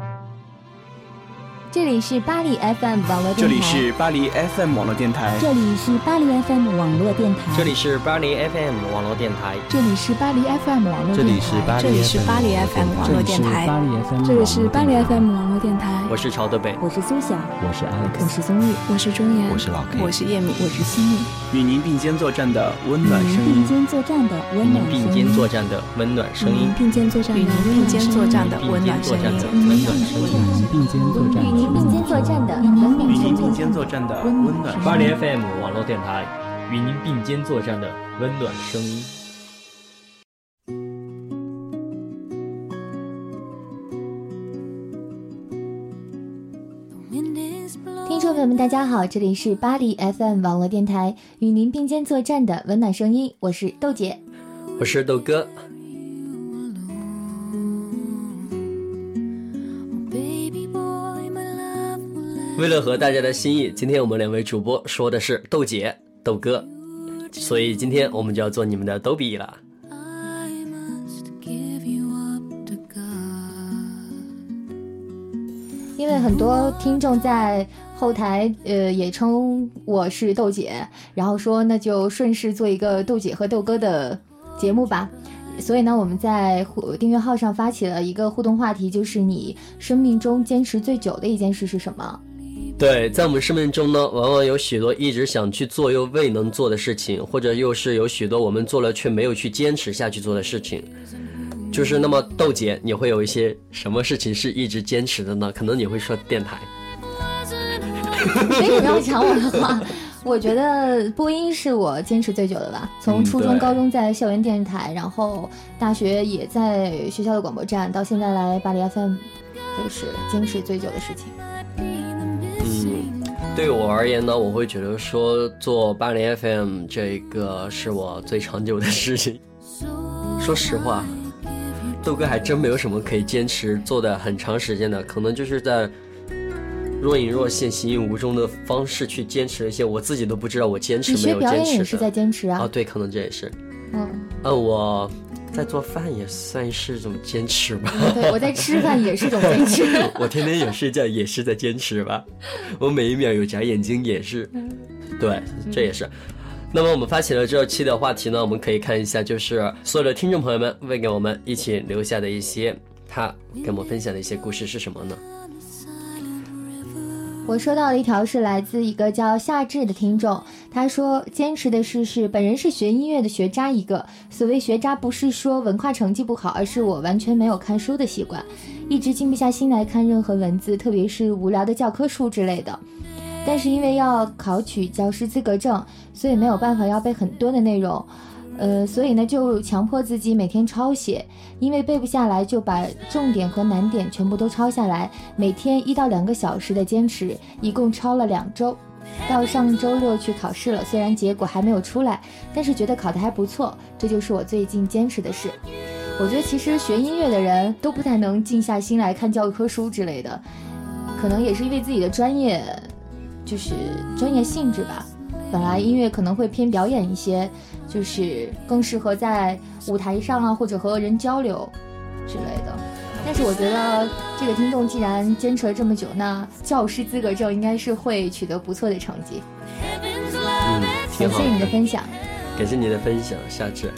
Thank you. 这里是巴黎 FM 网络电台。这里是巴黎 FM 网络电台。这里是巴黎 FM 网络电台。这里是巴黎 FM 网络电台。这里是巴黎 FM 网络电台。这里是巴黎 FM 网络电台。这里是巴黎 FM 网络电台。我是朝德北，我是苏晓，我是 Alex，我是宗玉，我是钟岩，我是老 K，我是叶敏，我是西米。与您并肩作战的温暖声音。并肩作战的温暖声音。并肩作战的温暖声音。并肩作战的并肩作战的温暖声音。与您并肩作战。与您并肩作战的。与您并肩作战的温暖。巴黎 FM 网络电台，与您并肩作战的温暖声音。听众朋友们，大家好，这里是巴黎 FM 网络电台，与您并肩作战的温暖声音，我是豆姐，我是豆哥。为了合大家的心意，今天我们两位主播说的是豆姐、豆哥，所以今天我们就要做你们的逗比了。因为很多听众在后台呃也称我是豆姐，然后说那就顺势做一个豆姐和豆哥的节目吧。所以呢，我们在订阅号上发起了一个互动话题，就是你生命中坚持最久的一件事是什么？对，在我们生命中呢，往往有许多一直想去做又未能做的事情，或者又是有许多我们做了却没有去坚持下去做的事情。就是那么，豆姐，你会有一些什么事情是一直坚持的呢？可能你会说电台。没有，不要抢我的话。我觉得播音是我坚持最久的吧。从初中、高中在校园电视台，然后大学也在学校的广播站，到现在来巴黎 FM，就是坚持最久的事情。对我而言呢，我会觉得说做八零 FM 这个是我最长久的事情。说实话，豆哥还真没有什么可以坚持做的很长时间的，可能就是在若隐若现、形影无踪的方式去坚持一些我自己都不知道我坚持没有坚持的。是在坚持啊？啊，对，可能这也是。嗯，呃，我。在做饭也算是一种坚持吧。对，我在吃饭也是一种坚持。我天天有睡觉也是在坚持吧。我每一秒有眨眼睛也是。对，这也是。那么我们发起了这期的话题呢，我们可以看一下，就是所有的听众朋友们为给我们一起留下的一些他跟我们分享的一些故事是什么呢？我收到了一条是来自一个叫夏至的听众，他说坚持的事是本人是学音乐的学渣一个，所谓学渣不是说文化成绩不好，而是我完全没有看书的习惯，一直静不下心来看任何文字，特别是无聊的教科书之类的。但是因为要考取教师资格证，所以没有办法要背很多的内容。呃，所以呢，就强迫自己每天抄写，因为背不下来，就把重点和难点全部都抄下来，每天一到两个小时的坚持，一共抄了两周，到上周六去考试了。虽然结果还没有出来，但是觉得考得还不错。这就是我最近坚持的事。我觉得其实学音乐的人都不太能静下心来看教科书之类的，可能也是因为自己的专业，就是专业性质吧。本来音乐可能会偏表演一些。就是更适合在舞台上啊，或者和人交流之类的。但是我觉得这个听众既然坚持了这么久，那教师资格证应该是会取得不错的成绩。嗯，感谢你的分享，感谢你的分享，夏至。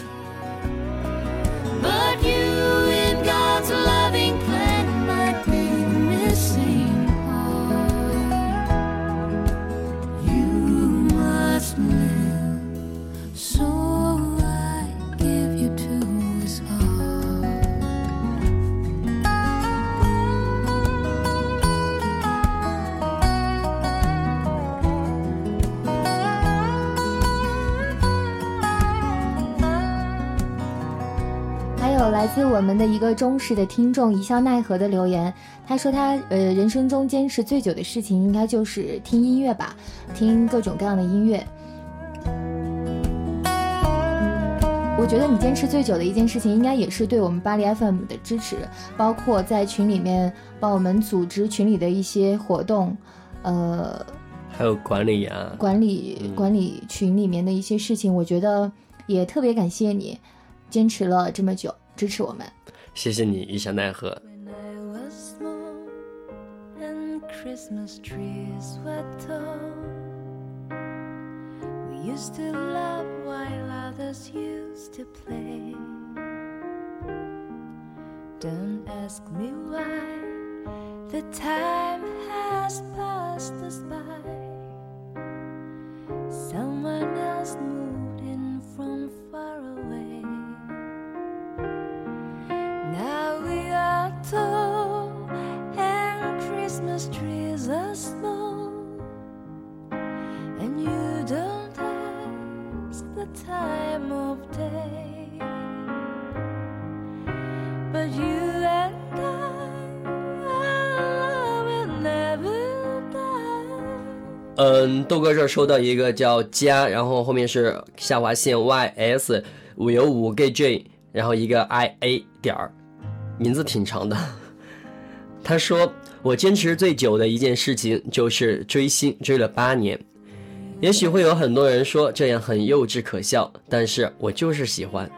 来自我们的一个忠实的听众一笑奈何的留言，他说他呃人生中坚持最久的事情应该就是听音乐吧，听各种各样的音乐。我觉得你坚持最久的一件事情，应该也是对我们巴黎 FM 的支持，包括在群里面帮我们组织群里的一些活动，呃，还有管理啊，管理管理群里面的一些事情，我觉得也特别感谢你，坚持了这么久。支持我们，谢谢你，一笑奈何。Christmas trees were tall. We used to laugh while others used to play. Don't ask me why the time has passed us by. Someone else moved Christmas trees are small, and you don't ask the time of day, but you and I, 嗯，豆哥这收到一个叫加，然后后面是下划线 ys 五有五 g j，然后一个 i a 点儿，名字挺长的。他说：“我坚持最久的一件事情就是追星，追了八年。也许会有很多人说这样很幼稚可笑，但是我就是喜欢。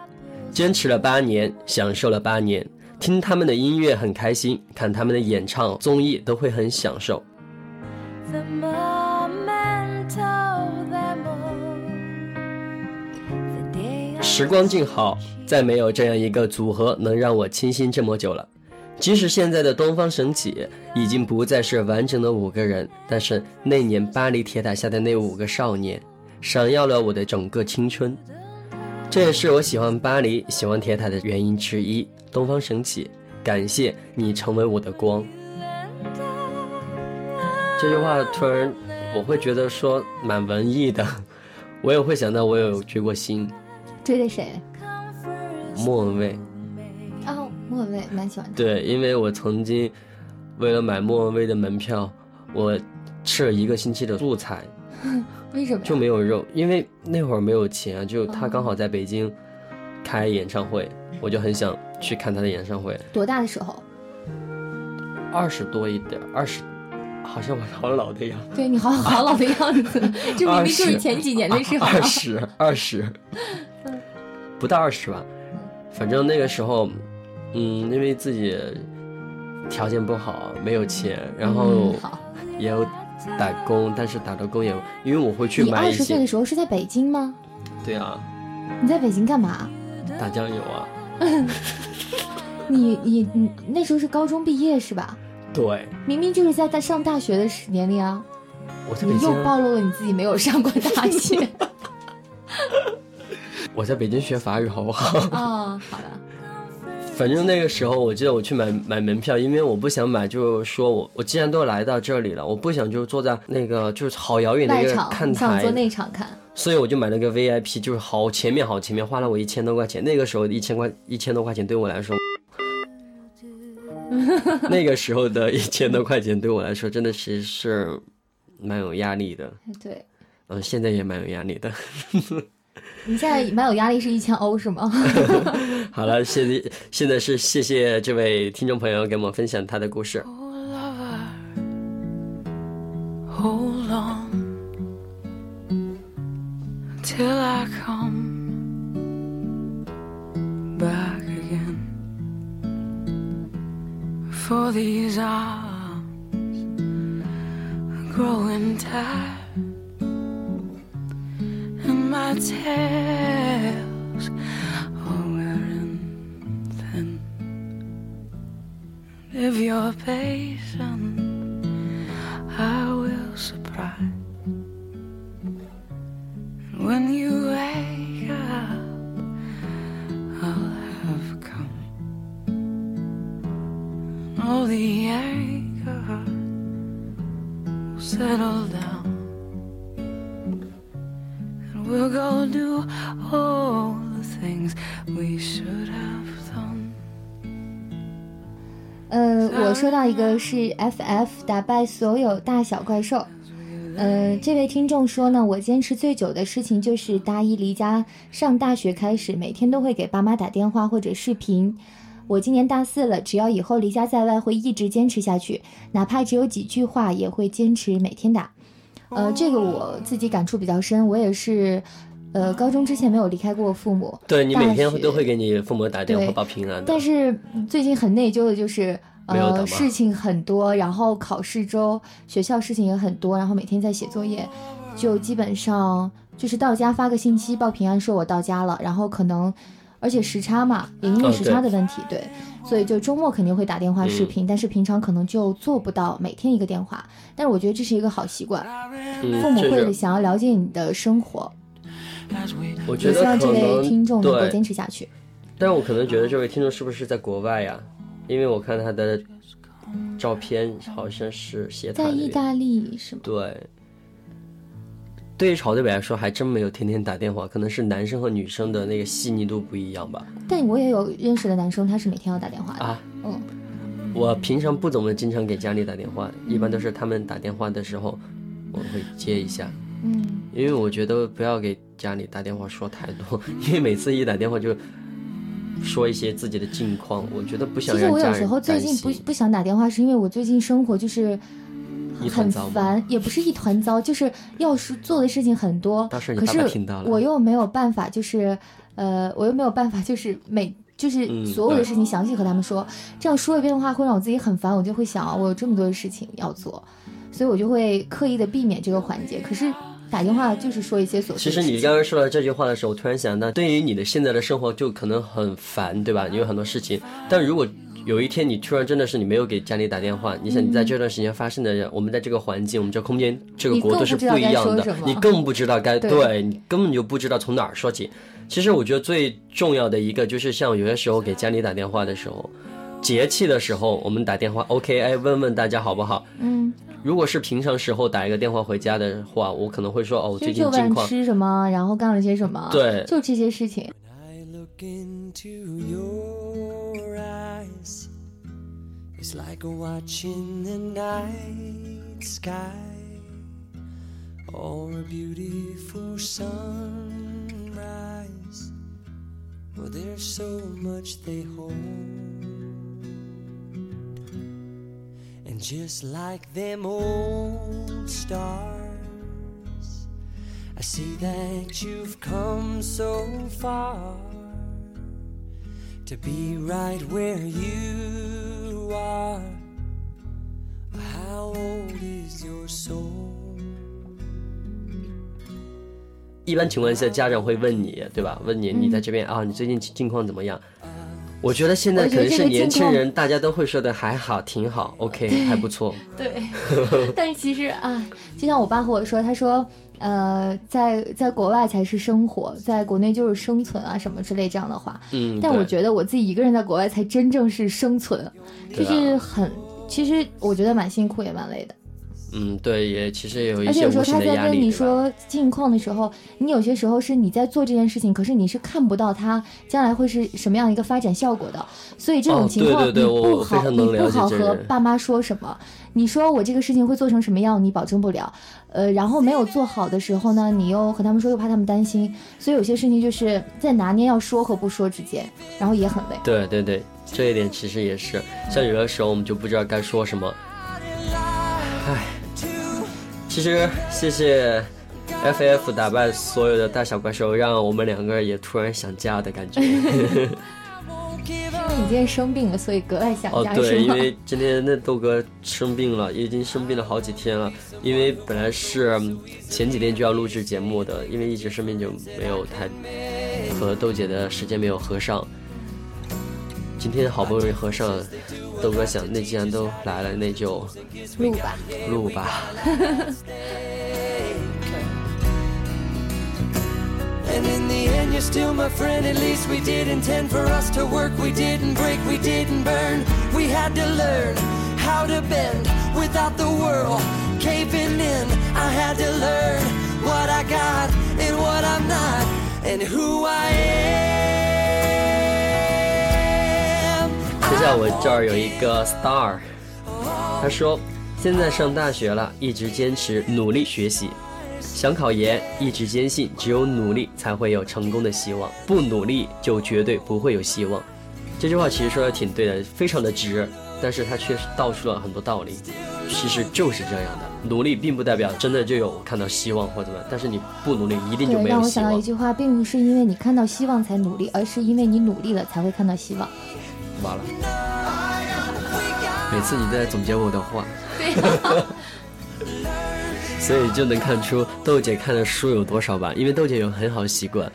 坚持了八年，享受了八年，听他们的音乐很开心，看他们的演唱综艺都会很享受。时光静好，再没有这样一个组合能让我倾心这么久了。即使现在的东方神起已经不再是完整的五个人，但是那年巴黎铁塔下的那五个少年，闪耀了我的整个青春。这也是我喜欢巴黎、喜欢铁塔的原因之一。东方神起，感谢你成为我的光。这句话突然我会觉得说蛮文艺的，我也会想到我有追过星。追的谁？莫文蔚，哦，莫文蔚，蛮喜欢的。对，因为我曾经为了买莫文蔚的门票，我吃了一个星期的素菜，为什么？就没有肉，因为那会儿没有钱，就他刚好在北京开演唱会，我就很想去看他的演唱会。多大的时候？二十多一点，二十，好像我好老的样子。对你好好老的样子，这明明就是前几年的事？二十，二十，不到二十吧，反正那个时候，嗯，因为自己条件不好，没有钱，然后。也有打工，但是打的工也因为我会去你买一些二十岁的，时候是在北京吗？对啊，你在北京干嘛？打酱油啊，你你你那时候是高中毕业是吧？对，明明就是在在上大学的时年龄啊！我在北京你又，暴露了你自己没有上过大学 我在北京学法语，好不好？哦，好的，反正那个时候，我记得我去买买门票，因为我不想买，就是说我我既然都来到这里了，我不想就坐在那个就是好遥远的一个场，看台想坐，内场看？所以我就买了个 VIP，就是好前面好前面，花了我一千多块钱。那个时候一千块一千多块钱对我来说，那个时候的一千多块钱对我来说真的是是蛮有压力的。对，嗯，现在也蛮有压力的。你现在蛮有压力，是一千欧是吗？好了，现在现在是谢谢这位听众朋友给我们分享他的故事。Oh, lover, hold on till I come back again. For these arms growing tired, my tails are oh, wearing thin. Live your patience. 一个是 FF 打败所有大小怪兽。呃，这位听众说呢，我坚持最久的事情就是大一离家上大学开始，每天都会给爸妈打电话或者视频。我今年大四了，只要以后离家在外，会一直坚持下去，哪怕只有几句话，也会坚持每天打。呃，这个我自己感触比较深，我也是，呃，高中之前没有离开过父母，对你每天都会给你父母打电话报平安的。但是最近很内疚的就是，呃，事情很多，然后考试周、学校事情也很多，然后每天在写作业，就基本上就是到家发个信息报平安，说我到家了，然后可能。而且时差嘛，也因为哦时差的问题，对，所以就周末肯定会打电话视嗯频，但是平常可能就做不到每天一个电话。但是我觉得这是一个好习惯，嗯，父母会想要了解你的生活，我希望这位听众能够坚持下去。但我可能觉得这位听众是不是在国外呀？因为我看他的照片好像是斜塔在意大利是吗？对，对于朝对北来说，还真没有天天打电话，可能是男生和女生的那个细腻度不一样吧。但我也有认识的男生，他是每天要打电话的。啊，嗯，我平常不怎么经常给家里打电话，一般都是他们打电话的时候，我会接一下，嗯，因为我觉得不要给家里打电话说太多，因为每次一打电话就说一些自己的近况，我觉得不想其实我有时候最。近不不想打电话，是因为我最近生活就是很烦，也不是一团糟，就是要是做的事情很多，可是听到了我又没有办法，就是呃，我又没有办法，就是每。就是嗯所有的事情详细和他们说，这样说一遍的话会让我自己很烦，我就会想啊，我有这么多的事情要做，所以我就会刻意的避免这个环节。可是打电话就是说一些琐碎其。实你刚刚说到这句话的时候，我突然想到，对于你的现在的生活就可能很烦，对吧？你有很多事情，但如果有一天你突然真的是你没有给家里打电话，你想你在这段时间发生的，我们在这个环境，我们这空间，这个国度是不一样的你更不知道该对对你根本就不知道从哪儿说起。其实我觉得最重要的一个就是像有些时候给家里打电话的时候，节气的时候我们打电话，OK，哎，问问大家好不好？嗯，如果是平常时候打一个电话回家的话，我可能会说哦，最近近况。吃什么，然后干了些什么，对就这些事情。I look into your eyes. It's like watching the night sky or a beautiful sunrise. Well, there's so much they hold. just like them old stars, I see that you've come so far to be right where you are. How old is your soul? 一般情况下，家长会问你，对吧？问你你在这边啊，你最近近况怎么样？ 我觉得现在可能是年轻人，大家都会说的还好，挺好，OK，还不错。对，但是其实啊，就像我爸和我说，他说，呃，在在国外才是生活，在国内就是生存啊，什么之类这样的话。嗯，但我觉得我自己一个人在国外才真正是生存，就是很，其实我觉得蛮辛苦也蛮累的。嗯，对，也其实也有一而且有时候他在跟你？说近况的时候，你有些时候是你在做这件事情，可是你是看不到它将来会是什么样一个发展效果的，所以这哦种情况、对对对你不好，你不好和爸妈说什么。你说我这个事情会做成什么样，你保证不了。呃，然后没有做好的时候呢，你又和他们说，又怕他们担心，所以有些事情就是在拿捏要说和不说之间，然后也很累。对对对，这一点其实也是，像有的时候我们就不知道该说什么。唉，其实谢谢 FF 打败所有的大小怪兽，让我们两个也突然想家的感觉。因 为你今天生病了，所以格外想哦，家，对，是吗？因为今天那豆哥生病了，已经生病了好几天了。因为本来是嗯前几天就要录制节目的，因为一直生病就没有太和豆姐的时间没有合上。今天好不容易合上，豆哥想，那既然都来了，那就录吧。录吧。 And in the end, you're still my friend. At least we did intend for us to work. We didn't break, we didn't burn. We had to learn how to bend without the world caving in. I had to learn what I got and what I'm not and who I am. 就像我这儿有一个 star，他说现在上大学了，一直坚持努力学习，想考研，一直坚信只有努力才会有成功的希望，不努力就绝对不会有希望。这句话其实说的挺对的，非常的直，但是他却道出了很多道理。其实就是这样的，努力并不代表真的就有看到希望或怎么样，但是你不努力一定就，没有希望让我想到一。句话，并不是因为你看到希望才努力，而是因为你努力了才会看到希望。完了。每次你都在总结我的话，对、所以就能看出豆姐看的书有多少吧。因为豆姐有很好的习惯，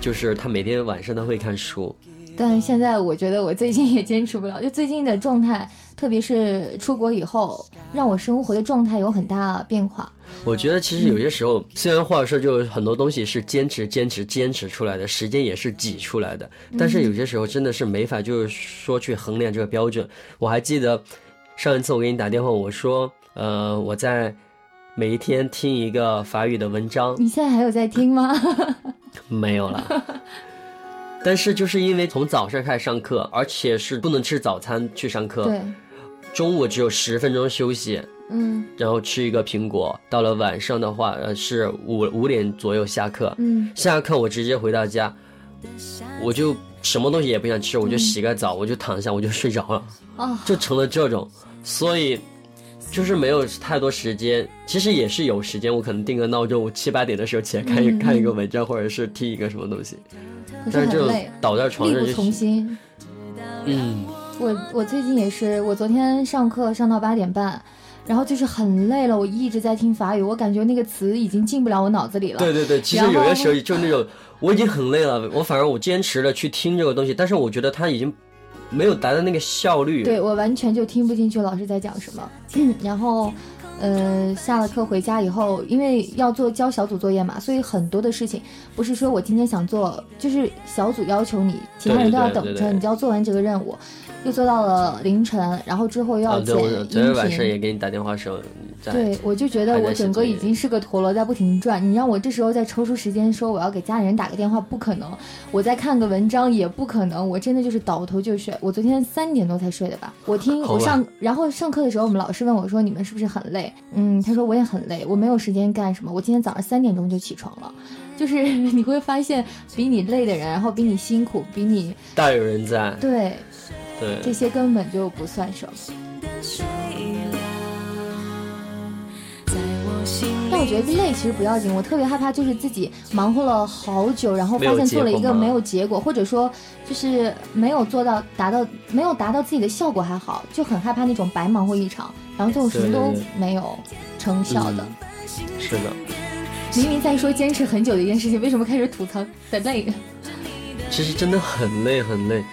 就是她每天晚上都会看书。但现在我觉得我最近也坚持不了，就最近的状态，特别是出国以后，让我生活的状态有很大变化。我觉得其实有些时候，嗯、虽然话说就很多东西是坚持、坚持、坚持出来的，时间也是挤出来的，但是有些时候真的是没法，就是说去衡量这个标准。我还记得上一次我给你打电话，我说，呃，我在每一天听一个法语的文章。你现在还有在听吗？没有了。但是就是因为从早上开始上课，而且是不能吃早餐去上课，对，中午只有十分钟休息，嗯，然后吃一个苹果。到了晚上的话，呃，是五五点左右下课，嗯，下课我直接回到家，我就什么东西也不想吃，我就洗个澡，我就躺下，我就睡着了，哦，就成了这种，所以就是没有太多时间。其实也是有时间，我可能定个闹钟，我七八点的时候起来看一、嗯、看一个文章，或者是听一个什么东西。但是就倒在床上力不从心。嗯，我我最近也是，我昨天上课上到八点半，然后就是很累了，我一直在听法语，我感觉那个词已经进不了我脑子里了。对对对，其实有些时候就那种我已经很累了，我反而我坚持了去听这个东西，但是我觉得它已经没有达到那个效率。对我完全就听不进去老师在讲什么，然后。呃，下了课回家以后，因为要做交小组作业嘛，所以很多的事情不是说我今天想做，就是小组要求你，其他人都要等着，对对对对你就要做完这个任务。又做到了凌晨，然后之后又要剪音频。啊、我昨天晚上也给你打电话时候，对我就觉得我整个已经是个陀螺在不停转。你让我这时候再抽出时间说我要给家里人打个电话，不可能；我再看个文章也不可能。我真的就是倒头就睡。我昨天三点多才睡的吧？我听我上，然后上课的时候，我们老师问我说：“你们是不是很累？”嗯，他说我也很累，我没有时间干什么。我今天早上三点钟就起床了。就是 你会发现，比你累的人，然后比你辛苦，比你大有人在。对。对，这些根本就不算什么。但我觉得累其实不要紧，我特别害怕就是自己忙活了好久，然后发现做了一个没有结果，或者说就是没有做到达到没有达到自己的效果还好，就很害怕那种白忙活一场，然后最后什么都没有成效的。嗯、是的。明明在说坚持很久的一件事情，为什么开始吐槽的累？其实真的很累很累。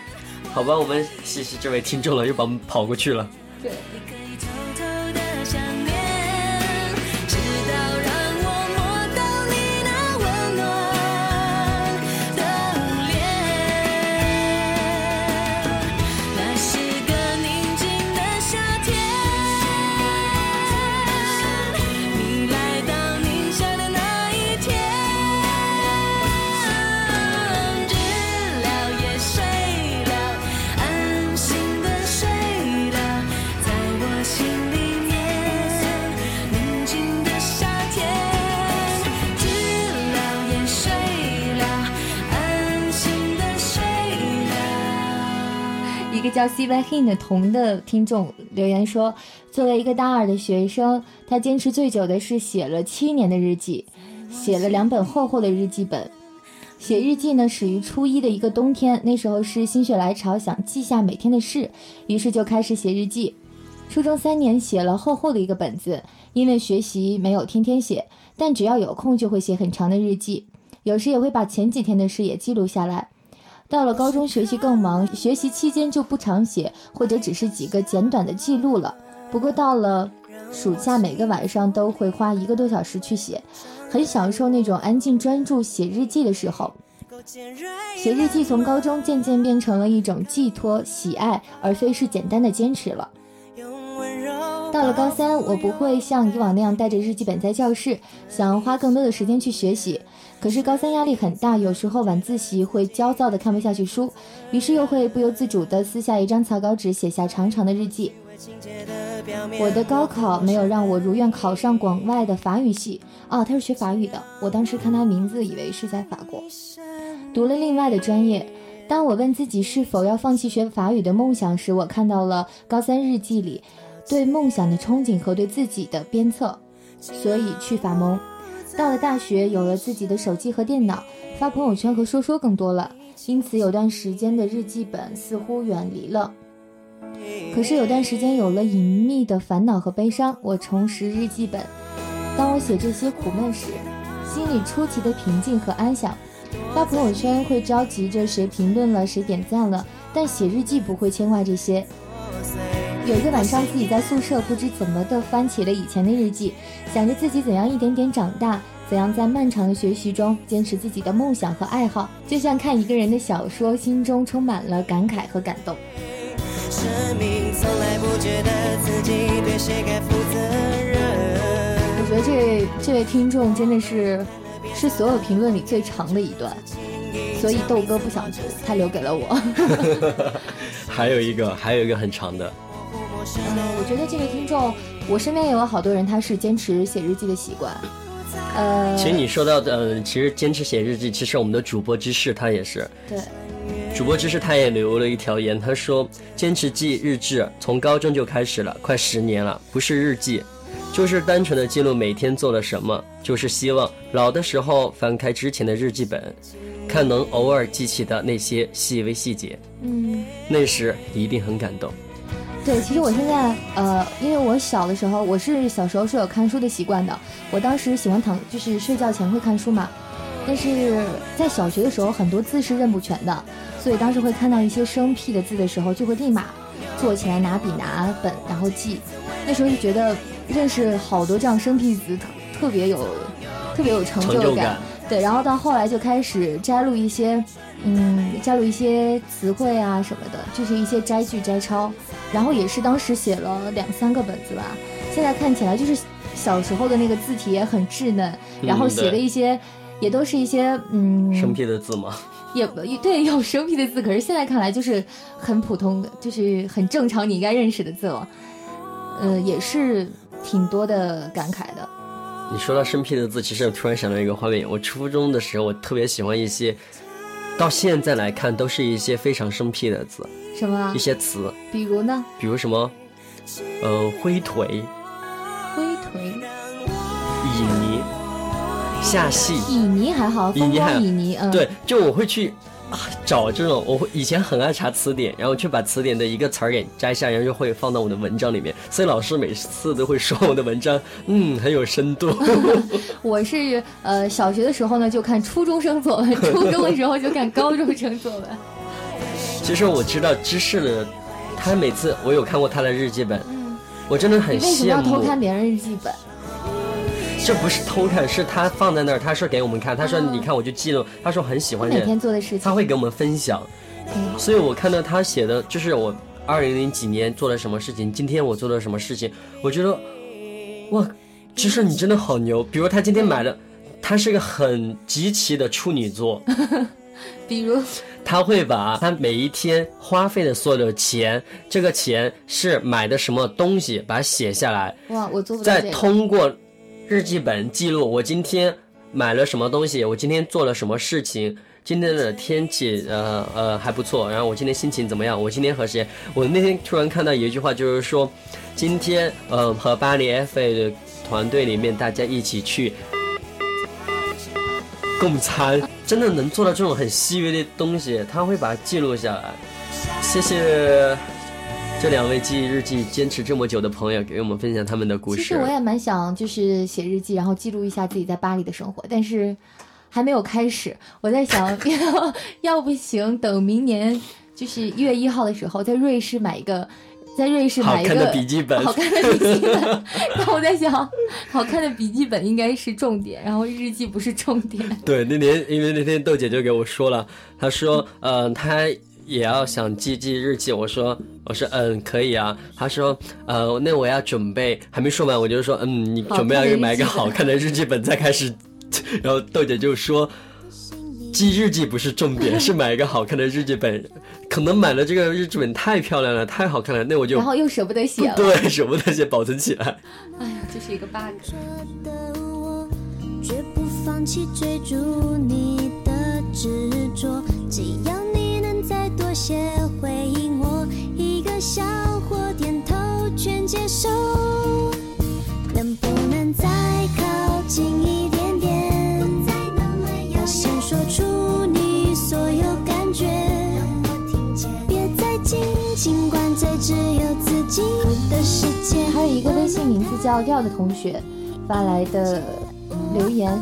好吧，我们谢谢这位听众了，又把我们跑过去了。对。叫 C Y Hin 的童的听众留言说，作为一个大二的学生，他坚持最久的是写了七年的日记，写了两本厚厚的日记本。写日记呢，始于初一的一个冬天，那时候是心血来潮，想记下每天的事，于是就开始写日记。初中三年写了厚厚的一个本子，因为学习没有天天写，但只要有空就会写很长的日记，有时也会把前几天的事也记录下来。到了高中，学习更忙，学习期间就不常写，或者只是几个简短的记录了。不过到了暑假，每个晚上都会花一个多小时去写，很享受那种安静专注写日记的时候。写日记从高中渐渐变成了一种寄托、喜爱，而非是简单的坚持了。到了高三，我不会像以往那样带着日记本在教室，想花更多的时间去学习。可是高三压力很大，有时候晚自习会焦躁的看不下去书，于是又会不由自主的撕下一张草稿纸，写下长长的日记。我的高考没有让我如愿考上广外的法语系，哦，他是学法语的。我当时看他名字，以为是在法国，读了另外的专业。当我问自己是否要放弃学法语的梦想时，我看到了高三日记里对梦想的憧憬和对自己的鞭策，所以去法蒙。到了大学，有了自己的手机和电脑，发朋友圈和说说更多了，因此有段时间的日记本似乎远离了。可是有段时间有了隐秘的烦恼和悲伤，我重拾日记本。当我写这些苦闷时，心里出奇的平静和安详。发朋友圈会着急着谁评论了谁点赞了，但写日记不会牵挂这些。有一个晚上，自己在宿舍不知怎么的翻起了以前的日记，想着自己怎样一点点长大，怎样在漫长的学习中坚持自己的梦想和爱好，就像看一个人的小说，心中充满了感慨和感动。生命从来不觉得自己对谁该负责任。我觉得这这位听众真的是是所有评论里最长的一段，所以豆哥不想读，他留给了我。还有一个，还有一个很长的。嗯，我觉得这位听众，我身边也有好多人，他是坚持写日记的习惯。呃，其实你说到的，其实坚持写日记，其实我们的主播知识他也是。对。主播知识他也留了一条言，他说：“坚持记日志，从高中就开始了，快十年了。不是日记，就是单纯的记录每天做了什么，就是希望老的时候翻开之前的日记本，看能偶尔记起的那些细微细节。嗯，那时一定很感动。对，其实我现在，呃，因为我小的时候，我是小时候是有看书的习惯的，我当时喜欢躺，就是睡觉前会看书嘛。但是在小学的时候，很多字是认不全的。”所以当时会看到一些生僻的字的时候，就会立马坐起来拿笔拿本，然后记。那时候就觉得认识好多这样生僻字特特别有特别有成就感。对，然后到后来就开始摘录一些，嗯，摘录一些词汇啊什么的，就是一些摘句摘抄。然后也是当时写了两三个本子吧。现在看起来就是小时候的那个字体也很稚嫩，然后写的一些也都是一些嗯生僻的字吗？也对，有生僻的字，可是现在看来就是很普通，就是很正常，你应该认识的字了。呃，也是挺多的感慨的。你说到生僻的字，其实我突然想到一个画面。我初中的时候，我特别喜欢一些，到现在来看都是一些非常生僻的字。什么？一些词。比如呢？比如什么？呃，灰腿。灰腿。旖旎。下戏，旖旎还好，旖旎还旖旎，嗯，对，就我会去找这种，我会以前很爱查词典，然后去把词典的一个词儿给摘下，然后就会放到我的文章里面，所以老师每次都会说我的文章，嗯，很有深度。我是呃小学的时候呢就看初中生作文，初中的时候就看高中生作文。其实我知道知识的，他每次我有看过他的日记本，我真的很羡慕。为什么要偷看别人日记本？这不是偷看，是他放在那儿，他说给我们看，他说你看我就记录，他说很喜欢每天做的事情，他会给我们分享，所以我看到他写的就是我二零零几年做了什么事情，今天我做了什么事情，我觉得哇，其实你真的好牛。比如他今天买的，他是个很极其的处女座，比如？他会把他每一天花费的所有的钱，这个钱是买的什么东西，把它写下来，哇，我做不再通过。日记本记录我今天买了什么东西，我今天做了什么事情，今天的天气呃呃还不错，然后我今天心情怎么样？我今天和谁？我那天突然看到有一句话，就是说今天呃和巴黎 FA 的团队里面大家一起去共餐，真的能做到这种很细微的东西，他会把它记录下来。谢谢。这两位记日记坚持这么久的朋友，给我们分享他们的故事。其实我也蛮想，就是写日记，然后记录一下自己在巴黎的生活，但是还没有开始。我在想，要要不行，等明年就是一月一号的时候，在瑞士买一个，在瑞士买一个好看的笔记本。好看的笔记本。然后我在想，好看的笔记本应该是重点，然后日记不是重点。对，那天因为那天豆姐就给我说了，她说，嗯，她。也要想记记日记，我说我说嗯可以啊，他说呃那我要准备还没说完，我就说嗯你准备要买一个好看的日记本再开始，然后豆姐就说记日记不是重点，是买一个好看的日记本，可能买了这个日记本太漂亮了，太好看了，那我就然后又舍不得写了，对，舍不得写保存起来。哎呀，这是一个 bug。再多些回应我一个笑或点头，全接受。能不能再靠近一点点？要先说出你所有感觉。别再紧紧灌醉，只有。还有一个微信名字叫调的同学发来的留言，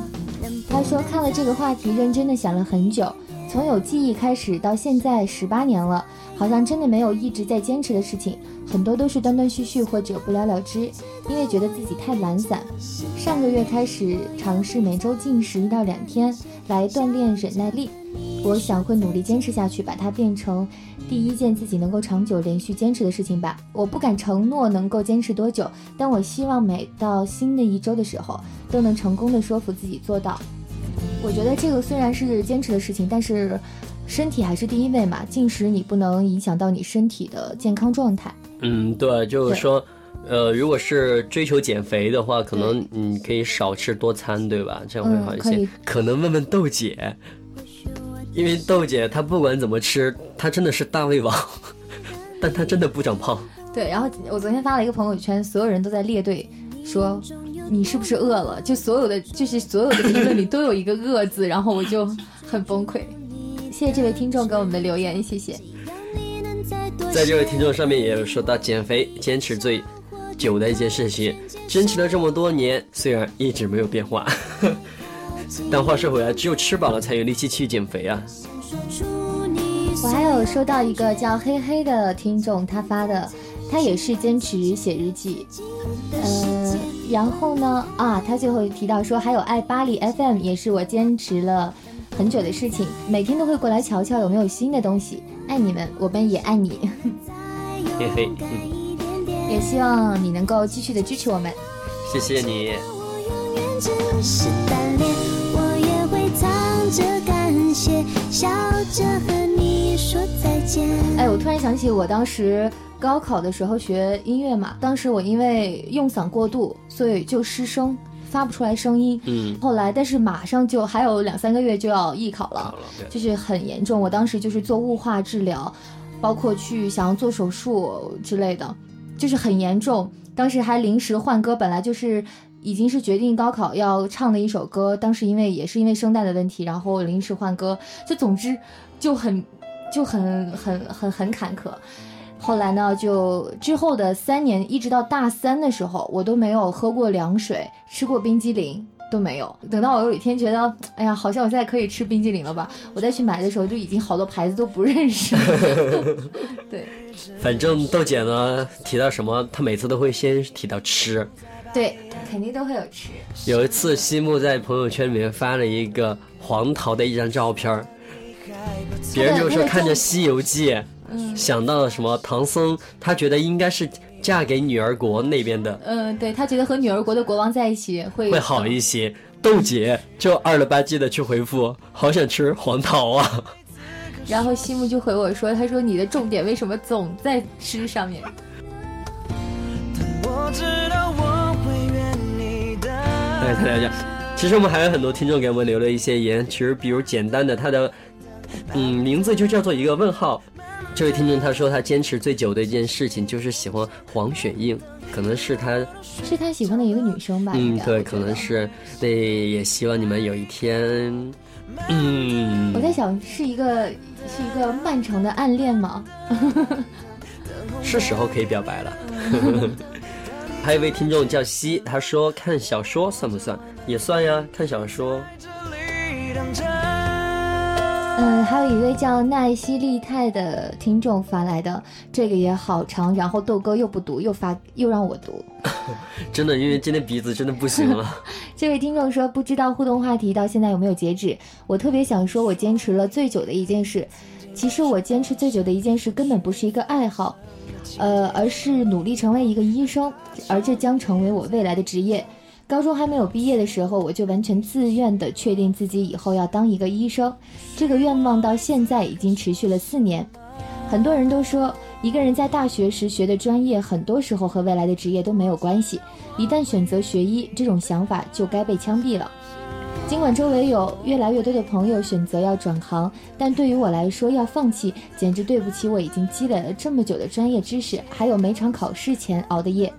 他说看了这个话题，认真的想了很久，从有记忆开始到现在十八年了，好像真的没有一直在坚持的事情，很多都是断断续续或者不了了之，因为觉得自己太懒散。上个月开始尝试每周进食一到两天来锻炼忍耐力，我想会努力坚持下去，把它变成第一件自己能够长久连续坚持的事情吧。我不敢承诺能够坚持多久，但我希望每到新的一周的时候，都能成功的说服自己做到。我觉得这个虽然是坚持的事情，但是身体还是第一位嘛。进食你不能影响到你身体的健康状态。嗯，对，就是说，呃，如果是追求减肥的话，可能你可以少吃多餐，对吧？这样会好一些。嗯可以可能问问豆姐，因为豆姐她不管怎么吃，她真的是大胃王，但她真的不长胖。对，然后我昨天发了一个朋友圈，所有人都在列队说你是不是饿了？就所有的就是所有的评论里都有一个饿字，然后我就很崩溃。谢谢这位听众给我们的留言，谢谢。在这位听众上面也有说到减肥坚持最久的一件事情，坚持了这么多年，虽然一直没有变化，但话说回来，只有吃饱了才有力气去减肥啊。我还有收到一个叫黑黑的听众，他发的，他也是坚持写日记，呃，然后呢，啊，他最后提到说，还有爱巴黎 FM 也是我坚持了很久的事情，每天都会过来瞧瞧有没有新的东西，爱你们，我们也爱你，嘿嘿，嗯，也希望你能够继续的支持我们。谢谢你。只是单恋，我也会藏着感谢，笑着和你说再见。哎，我突然想起我当时高考的时候学音乐嘛，当时我因为用嗓过度，所以就失声，发不出来声音。嗯，后来，但是马上就还有两三个月就要艺考了，就是很严重。我当时就是做雾化治疗，包括去想要做手术之类的，就是很严重。当时还临时换歌，本来就是已经是决定高考要唱的一首歌，当时因为也是因为声带的问题，然后临时换歌，就总之就很就很很很很坎坷。后来呢，就之后的三年，一直到大三的时候，我都没有喝过凉水，吃过冰激凌都没有。等到我有一天觉得，哎呀，好像我现在可以吃冰激凌了吧？我再去买的时候，就已经好多牌子都不认识了。对反正豆姐呢提到什么，她每次都会先提到吃。对，肯定都会有吃。有一次，西木在朋友圈里面发了一个黄桃的一张照片儿，别人就说看着《西游记》，想到了什么唐僧，他觉得应该是嫁给女儿国那边的嗯，对他觉得和女儿国的国王在一起会会好一些。豆姐就二了吧唧的去回复，好想吃黄桃啊！然后西木就回我说：“他说你的重点为什么总在吃上面？我知道我会怨你的。哎，大家讲，其实我们还有很多听众给我们留了一些言，其实比如简单的，他的嗯名字就叫做一个问号。这位听众他说他坚持最久的一件事情就是喜欢黄雪映，可能是他是他喜欢的一个女生吧？嗯对，可能是对，也希望你们有一天嗯我在想，是一个是一个漫长的暗恋吗？是时候可以表白了。还有一位听众叫西，他说看小说算不算？也算呀，看小说。嗯，还有一位叫奈西利泰的听众发来的，这个也好长，然后豆哥又不读，又发又让我读。真的，因为今天鼻子真的不行了。这位听众说，不知道互动话题到现在有没有截止？我特别想说，我坚持了最久的一件事。其实我坚持最久的一件事根本不是一个爱好，呃，而是努力成为一个医生，而这将成为我未来的职业。高中还没有毕业的时候，我就完全自愿地确定自己以后要当一个医生，这个愿望到现在已经持续了四年。很多人都说，一个人在大学时学的专业，很多时候和未来的职业都没有关系。一旦选择学医，这种想法就该被枪毙了。尽管周围有越来越多的朋友选择要转行，但对于我来说，要放弃简直对不起我已经积累了这么久的专业知识，还有每场考试前熬的夜。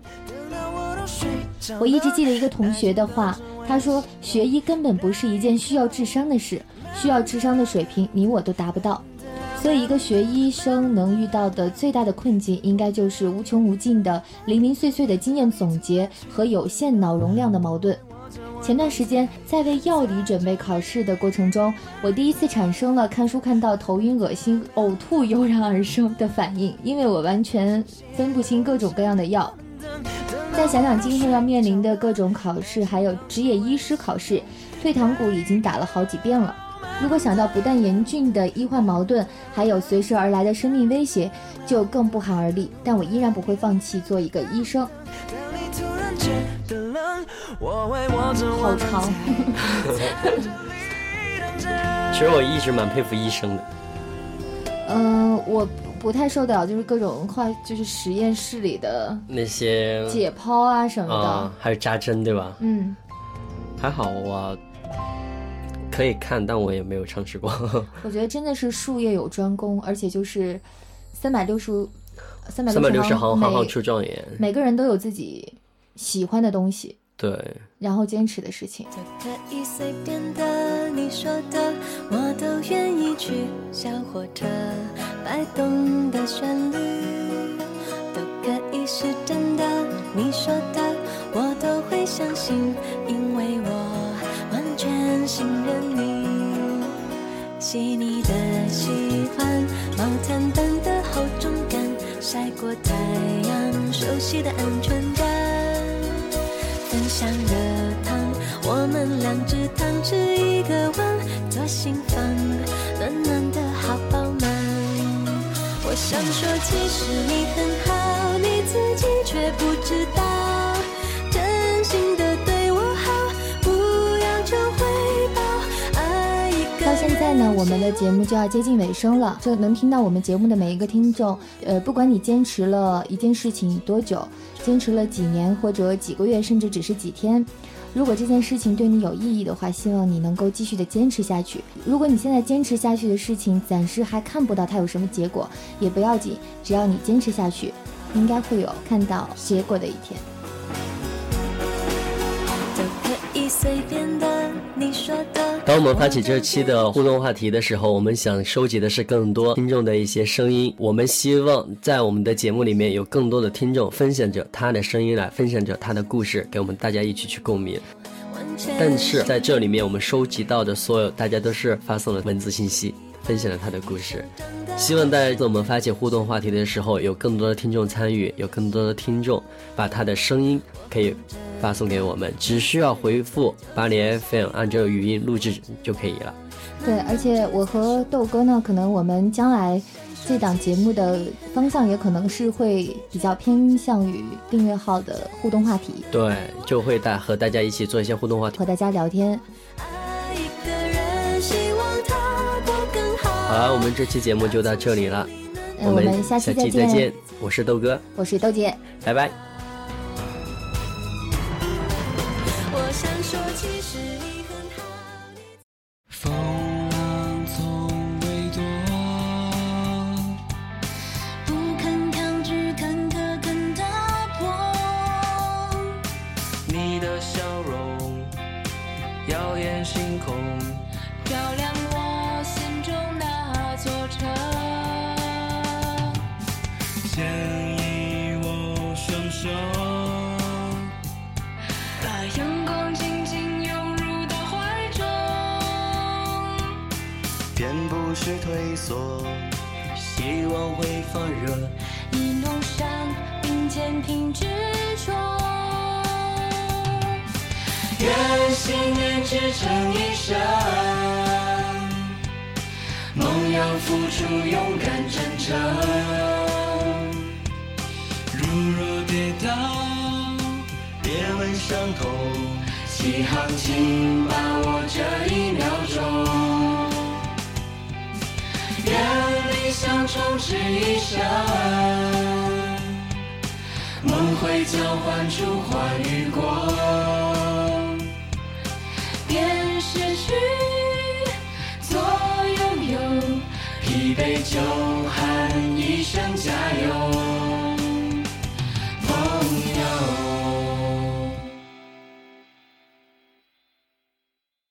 我一直记得一个同学的话，他说：“学医根本不是一件需要智商的事，需要智商的水平你我都达不到。”所以，一个学医生能遇到的最大的困境，应该就是无穷无尽的零零碎碎的经验总结和有限脑容量的矛盾。前段时间在为药理准备考试的过程中，我第一次产生了看书看到头晕、恶心、呕吐油然而生的反应，因为我完全分不清各种各样的药。再想想今后要面临的各种考试，还有职业医师考试，退堂鼓已经打了好几遍了。如果想到不但严峻的医患矛盾，还有随时而来的生命威胁，就更不寒而栗。但我依然不会放弃做一个医生。好长。其实我一直蛮佩服医生的。嗯，我不太受得了，就是各种化，就是实验室里的那些解剖啊什么的，还有扎针，对吧？嗯，还好我。可以看，但我也没有尝试过。我觉得真的是术业有专攻，而且就是三百六十三百六十行，行行出状元。每个人都有自己喜欢的东西，对，然后坚持的事情。可以随便的，你说的我都愿意去。小火车摆动的旋律，都可以是真的。你说的我都会相信，因为我完。全信任你，细腻的喜欢，毛毯般的厚重感，晒过太阳，熟悉的安全感。分享热汤，我们两只汤匙一个碗，左心房，暖暖的好饱满。我想说，其实你很好，你自己却不知道，真心在呢，我们的节目就要接近尾声了。就能听到我们节目的每一个听众，呃，不管你坚持了一件事情多久，坚持了几年或者几个月，甚至只是几天，如果这件事情对你有意义的话，希望你能够继续的坚持下去。如果你现在坚持下去的事情暂时还看不到它有什么结果，也不要紧，只要你坚持下去，应该会有看到结果的一天。都可以随便当我们发起这期的互动话题的时候，我们想收集的是更多听众的一些声音。我们希望在我们的节目里面有更多的听众分享着他的声音来分享着他的故事，给我们大家一起去共鸣。但是在这里面，我们收集到的所有，大家都是发送了文字信息，分享了他的故事。希望大家在我们发起互动话题的时候，有更多的听众参与，有更多的听众把他的声音可以。发送给我们，只需要回复八零 FM，按照语音录制就可以了。对，而且我和豆哥呢，可能我们将来这档节目的方向也可能是会比较偏向于订阅号的互动话题。对，就会带和大家一起做一些互动话题，和大家聊天。好了，我们这期节目就到这里了，我们下期再见。我是豆哥，我是豆姐，拜拜。愿信念支撑一生，梦要付出勇敢真诚。如若跌倒，别问伤痛，起航请把握这一秒钟。愿理想充斥一生，梦会交换出花与果。便失去，左右有疲惫，就喊一声加油。